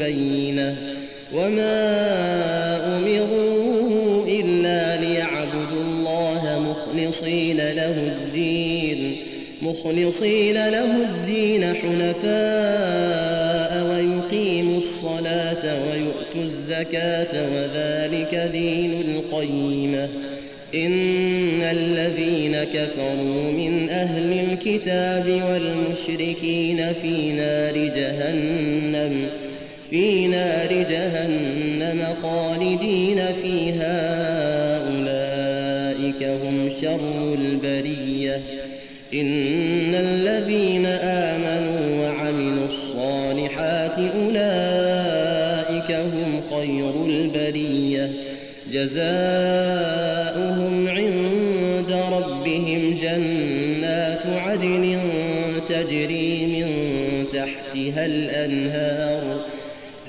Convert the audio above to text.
البينة وما أمروا إلا ليعبدوا الله مخلصين له الدين. مخلصين له الدين حنفاء ويقيموا الصلاة ويؤتوا الزكاة وذلك دين القيمة إن الذين كفروا من أهل الكتاب والمشركين في نار جهنم. في نار جهنم خالدين فيها أولئك هم شر البرية. إن الذين آمنوا وعملوا الصالحات أولئك هم خير البرية. جزاؤهم عند ربهم جنات عدن تجري من تحتها الأنهار.